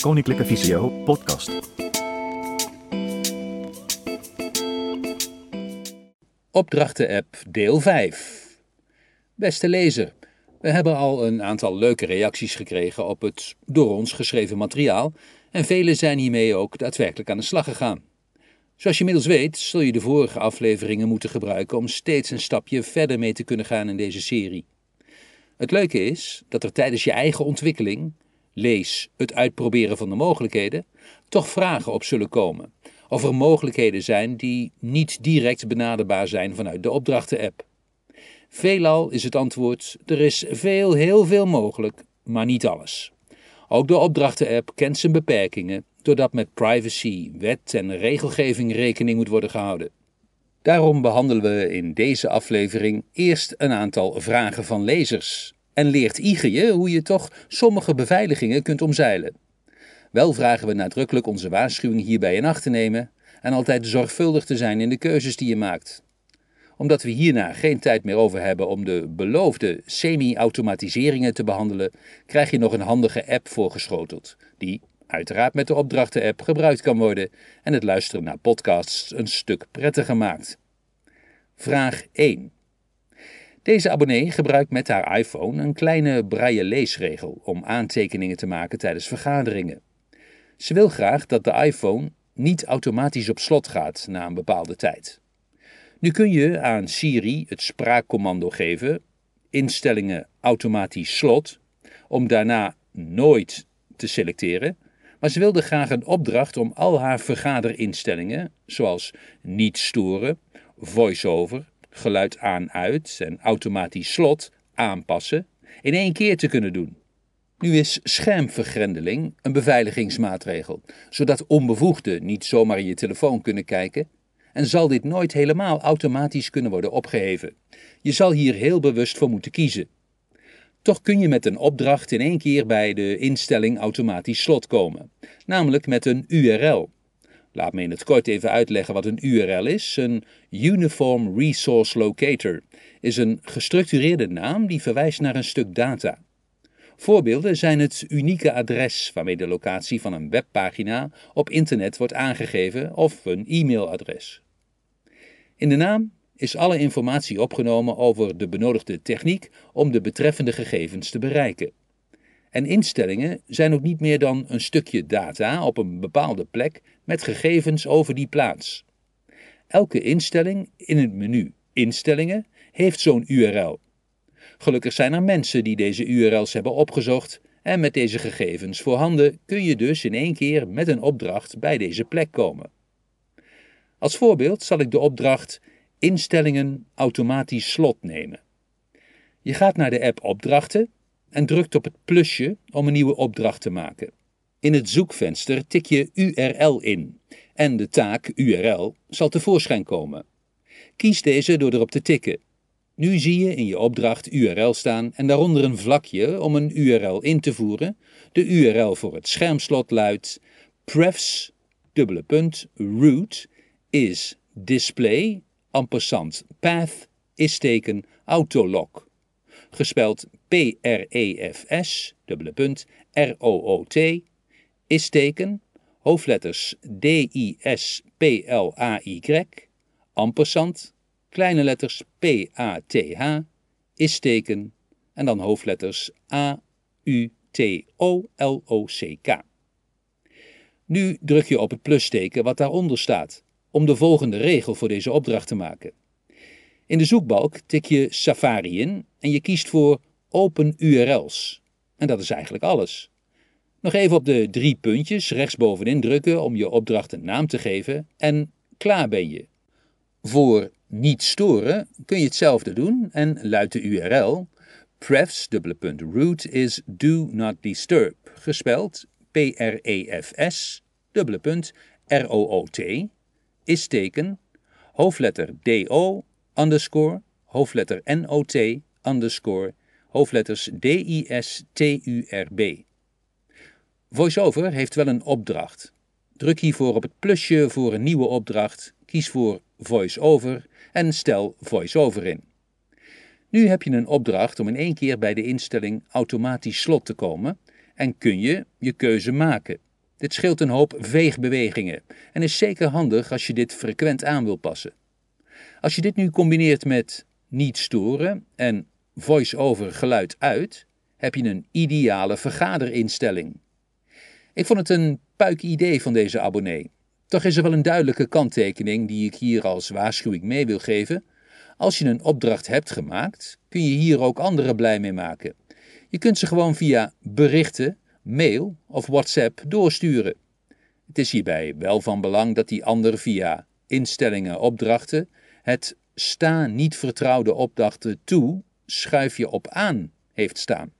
Koninklijke Visio podcast. Opdrachten-app deel 5. Beste lezer, we hebben al een aantal leuke reacties gekregen op het door ons geschreven materiaal en velen zijn hiermee ook daadwerkelijk aan de slag gegaan. Zoals je inmiddels weet, zul je de vorige afleveringen moeten gebruiken om steeds een stapje verder mee te kunnen gaan in deze serie. Het leuke is dat er tijdens je eigen ontwikkeling, lees het uitproberen van de mogelijkheden, toch vragen op zullen komen. Of er mogelijkheden zijn die niet direct benaderbaar zijn vanuit de opdrachten-app. Veelal is het antwoord: er is veel, heel veel mogelijk, maar niet alles. Ook de opdrachten-app kent zijn beperkingen, doordat met privacy, wet en regelgeving rekening moet worden gehouden. Daarom behandelen we in deze aflevering eerst een aantal vragen van lezers. En leert Ige je hoe je toch sommige beveiligingen kunt omzeilen. Wel vragen we nadrukkelijk onze waarschuwing hierbij in acht te nemen en altijd zorgvuldig te zijn in de keuzes die je maakt. Omdat we hierna geen tijd meer over hebben om de beloofde semi-automatiseringen te behandelen, krijg je nog een handige app voorgeschoteld, die uiteraard met de opdrachten-app gebruikt kan worden en het luisteren naar podcasts een stuk prettiger maakt. Vraag 1. Deze abonnee gebruikt met haar iPhone een kleine braille leesregel om aantekeningen te maken tijdens vergaderingen. Ze wil graag dat de iPhone niet automatisch op slot gaat na een bepaalde tijd. Nu kun je aan Siri het spraakcommando geven, instellingen automatisch slot, om daarna nooit te selecteren, maar ze wilde graag een opdracht om al haar vergaderinstellingen, zoals niet storen, voice-over, geluid aan-uit en automatisch slot aanpassen, in één keer te kunnen doen. Nu is schermvergrendeling een beveiligingsmaatregel, zodat onbevoegden niet zomaar in je telefoon kunnen kijken en zal dit nooit helemaal automatisch kunnen worden opgeheven. Je zal hier heel bewust voor moeten kiezen. Toch kun je met een opdracht in één keer bij de instelling automatisch slot komen, namelijk met een URL. Laat me in het kort even uitleggen wat een URL is. Een Uniform Resource Locator is een gestructureerde naam die verwijst naar een stuk data. Voorbeelden zijn het unieke adres waarmee de locatie van een webpagina op internet wordt aangegeven of een e-mailadres. In de naam is alle informatie opgenomen over de benodigde techniek om de betreffende gegevens te bereiken. En instellingen zijn ook niet meer dan een stukje data op een bepaalde plek met gegevens over die plaats. Elke instelling in het menu Instellingen heeft zo'n URL. Gelukkig zijn er mensen die deze URL's hebben opgezocht en met deze gegevens voorhanden kun je dus in één keer met een opdracht bij deze plek komen. Als voorbeeld zal ik de opdracht Instellingen automatisch slot nemen. Je gaat naar de app Opdrachten en drukt op het plusje om een nieuwe opdracht te maken. In het zoekvenster tik je URL in en de taak URL zal tevoorschijn komen. Kies deze door erop te tikken. Nu zie je in je opdracht URL staan en daaronder een vlakje om een URL in te voeren. De URL voor het schermslot luidt prefs root is display ampersand path is teken autolog. Gespeld P-R-E-F-S, dubbele punt, R-O-O-T, is teken, hoofdletters D-I-S-P-L-A-Y, ampersand, kleine letters P-A-T-H, is teken, en dan hoofdletters A-U-T-O-L-O-C-K. Nu druk je op het plusteken wat daaronder staat, om de volgende regel voor deze opdracht te maken. In de zoekbalk tik je Safari in en je kiest voor Open URL's. En dat is eigenlijk alles. Nog even op de drie puntjes rechtsbovenin drukken om je opdracht een naam te geven en klaar ben je. Voor niet storen kun je hetzelfde doen en luidt de URL prefs root is do not disturb, gespeld P-R-E-F-S R-O-O-T, is teken, hoofdletter D-O, underscore, hoofdletter N-O-T, underscore, hoofdletters D-I-S-T-U-R-B. VoiceOver heeft wel een opdracht. Druk hiervoor op het plusje voor een nieuwe opdracht, kies voor VoiceOver en stel VoiceOver in. Nu heb je een opdracht om in één keer bij de instelling automatisch slot te komen en kun je je keuze maken. Dit scheelt een hoop veegbewegingen en is zeker handig als je dit frequent aan wil passen. Als je dit nu combineert met niet storen en voice-over geluid uit, heb je een ideale vergaderinstelling. Ik vond het een puik idee van deze abonnee. Toch is er wel een duidelijke kanttekening die ik hier als waarschuwing mee wil geven. Als je een opdracht hebt gemaakt, kun je hier ook anderen blij mee maken. Je kunt ze gewoon via berichten, mail of WhatsApp doorsturen. Het is hierbij wel van belang dat die ander via instellingen opdrachten het sta niet vertrouwde opdrachten toe schuifje op aan heeft staan.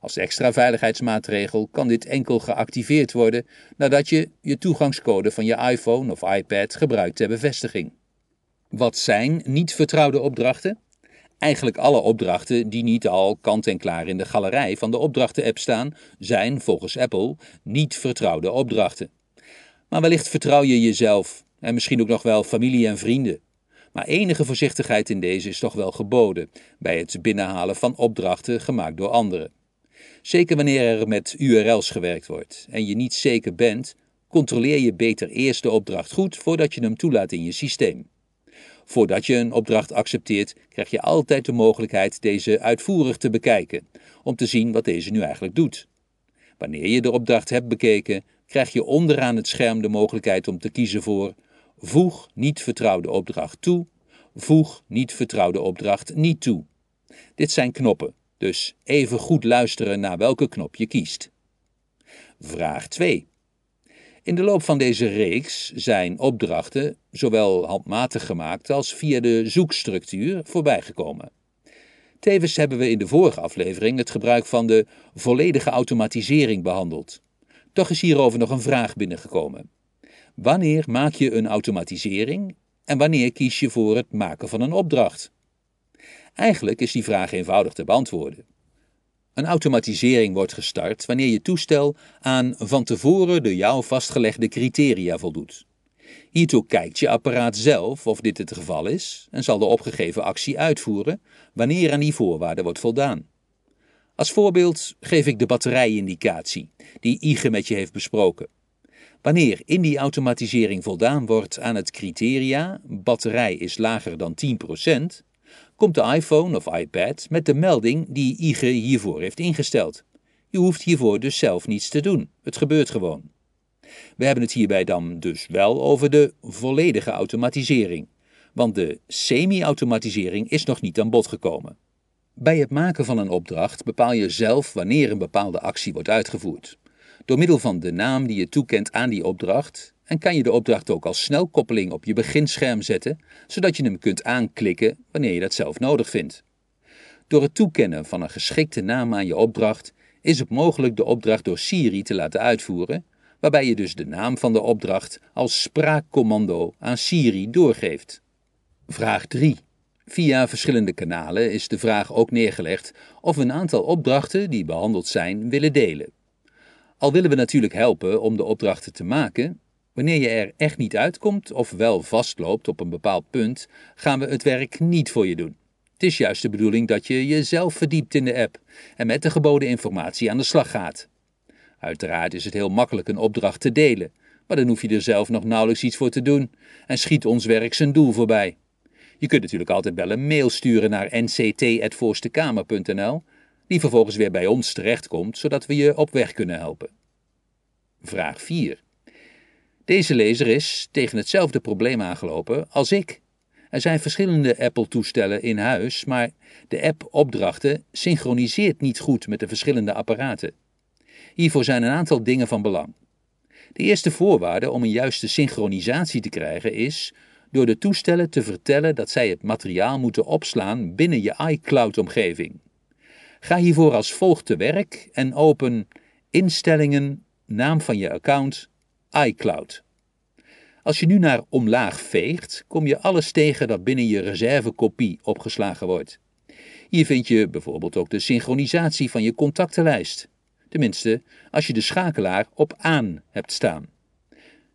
Als extra veiligheidsmaatregel kan dit enkel geactiveerd worden nadat je je toegangscode van je iPhone of iPad gebruikt ter bevestiging. Wat zijn niet vertrouwde opdrachten? Eigenlijk alle opdrachten die niet al kant-en-klaar in de galerij van de opdrachten-app staan, zijn volgens Apple niet vertrouwde opdrachten. Maar wellicht vertrouw je jezelf en misschien ook nog wel familie en vrienden. Maar enige voorzichtigheid in deze is toch wel geboden bij het binnenhalen van opdrachten gemaakt door anderen. Zeker wanneer er met URL's gewerkt wordt en je niet zeker bent, controleer je beter eerst de opdracht goed voordat je hem toelaat in je systeem. Voordat je een opdracht accepteert, krijg je altijd de mogelijkheid deze uitvoerig te bekijken, om te zien wat deze nu eigenlijk doet. Wanneer je de opdracht hebt bekeken, krijg je onderaan het scherm de mogelijkheid om te kiezen voor Voeg niet vertrouwde opdracht toe, voeg niet vertrouwde opdracht niet toe. Dit zijn knoppen, dus even goed luisteren naar welke knop je kiest. Vraag 2. In de loop van deze reeks zijn opdrachten zowel handmatig gemaakt als via de zoekstructuur voorbijgekomen. Tevens hebben we in de vorige aflevering het gebruik van de volledige automatisering behandeld. Toch is hierover nog een vraag binnengekomen. Wanneer maak je een automatisering en wanneer kies je voor het maken van een opdracht? Eigenlijk is die vraag eenvoudig te beantwoorden. Een automatisering wordt gestart wanneer je toestel aan van tevoren de jou vastgelegde criteria voldoet. Hiertoe kijkt je apparaat zelf of dit het geval is en zal de opgegeven actie uitvoeren wanneer aan die voorwaarden wordt voldaan. Als voorbeeld geef ik de batterijindicatie die Ige met je heeft besproken. Wanneer in die automatisering voldaan wordt aan het criteria batterij is lager dan 10%, komt de iPhone of iPad met de melding die IGE hiervoor heeft ingesteld. Je hoeft hiervoor dus zelf niets te doen. Het gebeurt gewoon. We hebben het hierbij dan dus wel over de volledige automatisering, want de semi-automatisering is nog niet aan bod gekomen. Bij het maken van een opdracht bepaal je zelf wanneer een bepaalde actie wordt uitgevoerd door middel van de naam die je toekent aan die opdracht en kan je de opdracht ook als snelkoppeling op je beginscherm zetten, zodat je hem kunt aanklikken wanneer je dat zelf nodig vindt. Door het toekennen van een geschikte naam aan je opdracht is het mogelijk de opdracht door Siri te laten uitvoeren, waarbij je dus de naam van de opdracht als spraakcommando aan Siri doorgeeft. Vraag 3. Via verschillende kanalen is de vraag ook neergelegd of we een aantal opdrachten die behandeld zijn willen delen. Al willen we natuurlijk helpen om de opdrachten te maken, wanneer je er echt niet uitkomt of wel vastloopt op een bepaald punt, gaan we het werk niet voor je doen. Het is juist de bedoeling dat je jezelf verdiept in de app en met de geboden informatie aan de slag gaat. Uiteraard is het heel makkelijk een opdracht te delen, maar dan hoef je er zelf nog nauwelijks iets voor te doen en schiet ons werk zijn doel voorbij. Je kunt natuurlijk altijd bellen een mail sturen naar nct.voorstekamer.nl die vervolgens weer bij ons terechtkomt, zodat we je op weg kunnen helpen. Vraag 4. Deze lezer is tegen hetzelfde probleem aangelopen als ik. Er zijn verschillende Apple-toestellen in huis, maar de app Opdrachten synchroniseert niet goed met de verschillende apparaten. Hiervoor zijn een aantal dingen van belang. De eerste voorwaarde om een juiste synchronisatie te krijgen is door de toestellen te vertellen dat zij het materiaal moeten opslaan binnen je iCloud-omgeving. Ga hiervoor als volgt te werk en open Instellingen, naam van je account, iCloud. Als je nu naar omlaag veegt, kom je alles tegen dat binnen je reservekopie opgeslagen wordt. Hier vind je bijvoorbeeld ook de synchronisatie van je contactenlijst. Tenminste, als je de schakelaar op aan hebt staan.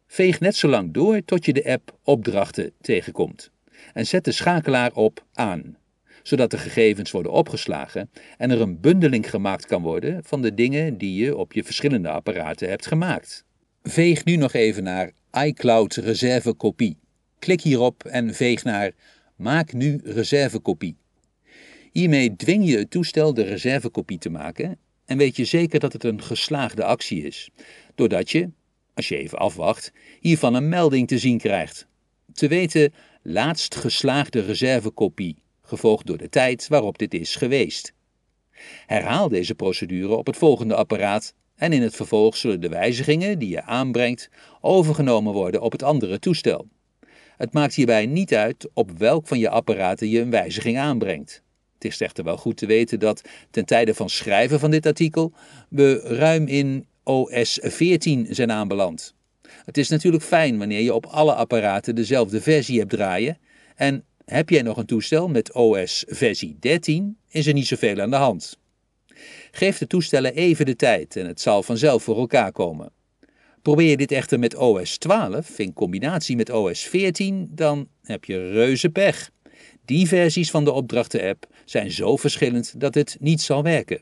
Veeg net zo lang door tot je de app opdrachten tegenkomt. En zet de schakelaar op aan zodat de gegevens worden opgeslagen en er een bundeling gemaakt kan worden van de dingen die je op je verschillende apparaten hebt gemaakt. Veeg nu nog even naar iCloud reservekopie. Klik hierop en veeg naar Maak nu reservekopie. Hiermee dwing je het toestel de reservekopie te maken en weet je zeker dat het een geslaagde actie is, doordat je, als je even afwacht, hiervan een melding te zien krijgt. Te weten laatst geslaagde reservekopie, gevolgd door de tijd waarop dit is geweest. Herhaal deze procedure op het volgende apparaat en in het vervolg zullen de wijzigingen die je aanbrengt overgenomen worden op het andere toestel. Het maakt hierbij niet uit op welk van je apparaten je een wijziging aanbrengt. Het is echter wel goed te weten dat ten tijde van schrijven van dit artikel we ruim in OS 14 zijn aanbeland. Het is natuurlijk fijn wanneer je op alle apparaten dezelfde versie hebt draaien en heb jij nog een toestel met OS versie 13, is er niet zoveel aan de hand. Geef de toestellen even de tijd en het zal vanzelf voor elkaar komen. Probeer je dit echter met OS 12 in combinatie met OS 14, dan heb je reuze pech. Die versies van de opdrachten-app zijn zo verschillend dat het niet zal werken.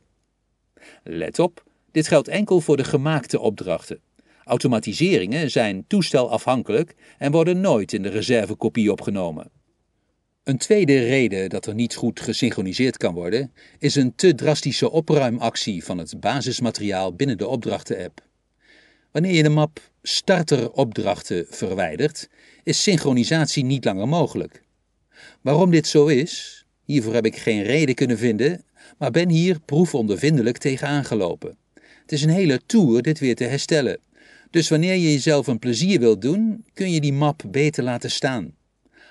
Let op, dit geldt enkel voor de gemaakte opdrachten. Automatiseringen zijn toestelafhankelijk en worden nooit in de reservekopie opgenomen. Een tweede reden dat er niet goed gesynchroniseerd kan worden, is een te drastische opruimactie van het basismateriaal binnen de opdrachten-app. Wanneer je de map starteropdrachten verwijdert, is synchronisatie niet langer mogelijk. Waarom dit zo is, hiervoor heb ik geen reden kunnen vinden, maar ben hier proefondervindelijk tegen aangelopen. Het is een hele tour dit weer te herstellen. Dus wanneer je jezelf een plezier wilt doen, kun je die map beter laten staan.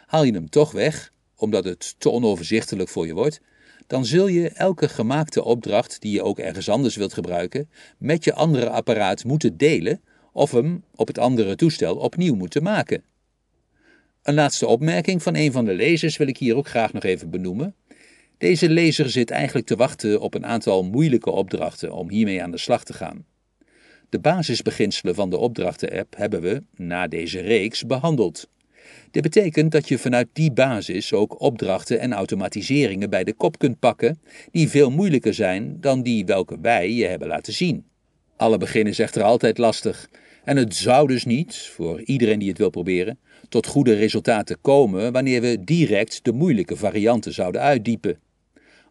Haal je hem toch weg, omdat het te onoverzichtelijk voor je wordt, dan zul je elke gemaakte opdracht die je ook ergens anders wilt gebruiken, met je andere apparaat moeten delen of hem op het andere toestel opnieuw moeten maken. Een laatste opmerking van een van de lezers wil ik hier ook graag nog even benoemen. Deze lezer zit eigenlijk te wachten op een aantal moeilijke opdrachten om hiermee aan de slag te gaan. De basisbeginselen van de opdrachten-app hebben we, na deze reeks, behandeld. Dit betekent dat je vanuit die basis ook opdrachten en automatiseringen bij de kop kunt pakken, die veel moeilijker zijn dan die welke wij je hebben laten zien. Alle beginnen is echter altijd lastig. En het zou dus niet, voor iedereen die het wil proberen, tot goede resultaten komen wanneer we direct de moeilijke varianten zouden uitdiepen.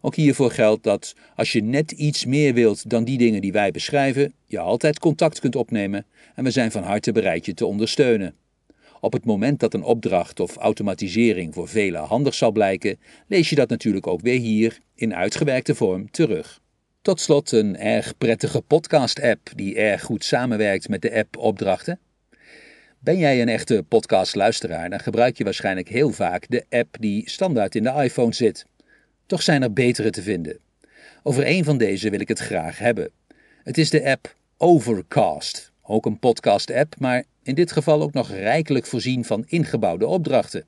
Ook hiervoor geldt dat als je net iets meer wilt dan die dingen die wij beschrijven, je altijd contact kunt opnemen en we zijn van harte bereid je te ondersteunen. Op het moment dat een opdracht of automatisering voor velen handig zal blijken, lees je dat natuurlijk ook weer hier in uitgewerkte vorm terug. Tot slot een erg prettige podcast-app die erg goed samenwerkt met de app opdrachten. Ben jij een echte podcastluisteraar, dan gebruik je waarschijnlijk heel vaak de app die standaard in de iPhone zit. Toch zijn er betere te vinden. Over een van deze wil ik het graag hebben. Het is de app Overcast, ook een podcast-app, maar in dit geval ook nog rijkelijk voorzien van ingebouwde opdrachten.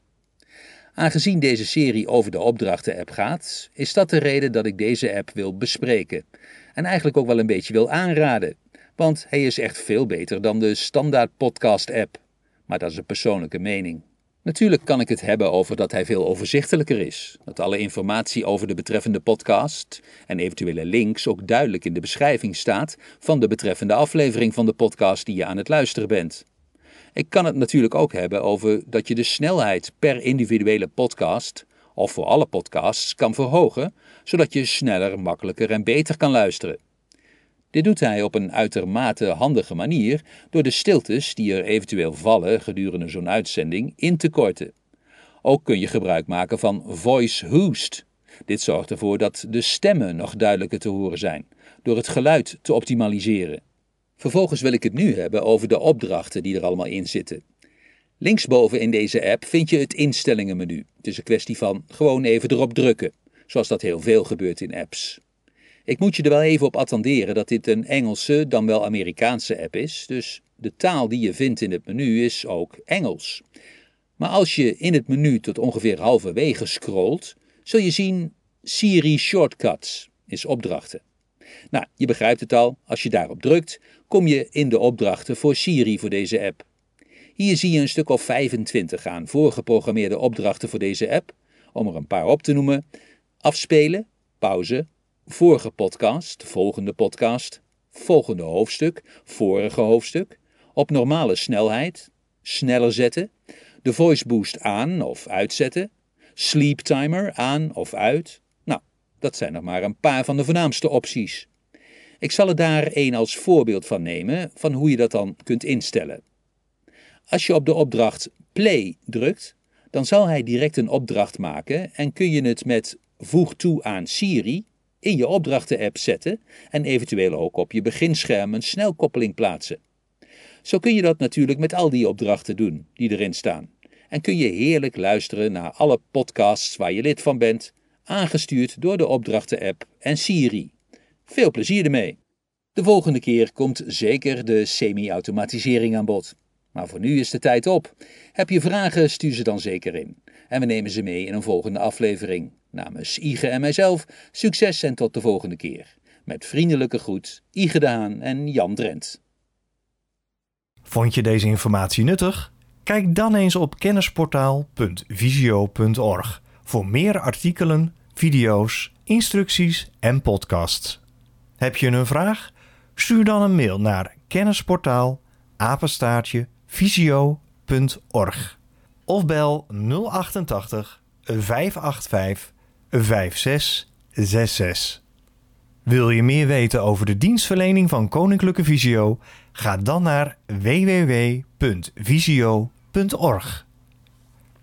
Aangezien deze serie over de opdrachten-app gaat, is dat de reden dat ik deze app wil bespreken. En eigenlijk ook wel een beetje wil aanraden, want hij is echt veel beter dan de standaard podcast-app. Maar dat is een persoonlijke mening. Natuurlijk kan ik het hebben over dat hij veel overzichtelijker is, dat alle informatie over de betreffende podcast en eventuele links ook duidelijk in de beschrijving staat van de betreffende aflevering van de podcast die je aan het luisteren bent. Ik kan het natuurlijk ook hebben over dat je de snelheid per individuele podcast, of voor alle podcasts, kan verhogen, zodat je sneller, makkelijker en beter kan luisteren. Dit doet hij op een uitermate handige manier door de stiltes die er eventueel vallen gedurende zo'n uitzending in te korten. Ook kun je gebruik maken van voice hoost. Dit zorgt ervoor dat de stemmen nog duidelijker te horen zijn, door het geluid te optimaliseren. Vervolgens wil ik het nu hebben over de opdrachten die er allemaal in zitten. Linksboven in deze app vind je het instellingenmenu. Het is een kwestie van gewoon even erop drukken, zoals dat heel veel gebeurt in apps. Ik moet je er wel even op attenderen dat dit een Engelse dan wel Amerikaanse app is, dus de taal die je vindt in het menu is ook Engels. Maar als je in het menu tot ongeveer halverwege scrolt, zul je zien Siri Shortcuts is opdrachten. Nou, je begrijpt het al, als je daarop drukt, kom je in de opdrachten voor Siri voor deze app. Hier zie je een stuk of 25 aan voorgeprogrammeerde opdrachten voor deze app, om er een paar op te noemen. Afspelen, pauze, vorige podcast, volgende podcast, volgende hoofdstuk, vorige hoofdstuk, op normale snelheid, sneller zetten, de voice boost aan of uitzetten, sleep timer aan of uit. Nou, dat zijn nog maar een paar van de voornaamste opties. Ik zal er daar één als voorbeeld van nemen van hoe je dat dan kunt instellen. Als je op de opdracht play drukt, dan zal hij direct een opdracht maken en kun je het met voeg toe aan Siri in je opdrachten-app zetten en eventueel ook op je beginscherm een snelkoppeling plaatsen. Zo kun je dat natuurlijk met al die opdrachten doen die erin staan. En kun je heerlijk luisteren naar alle podcasts waar je lid van bent, aangestuurd door de opdrachten-app en Siri. Veel plezier ermee! De volgende keer komt zeker de semi-automatisering aan bod. Maar voor nu is de tijd op. Heb je vragen, stuur ze dan zeker in. En we nemen ze mee in een volgende aflevering. Namens Ige en mijzelf, succes en tot de volgende keer. Met vriendelijke groet, Ige Daan en Jan Drent. Vond je deze informatie nuttig? Kijk dan eens op kennisportaal.visio.org voor meer artikelen, video's, instructies en podcasts. Heb je een vraag? Stuur dan een mail naar kennisportaal visio.org of bel 088 585 5666. Wil je meer weten over de dienstverlening van Koninklijke Visio? Ga dan naar www.visio.org.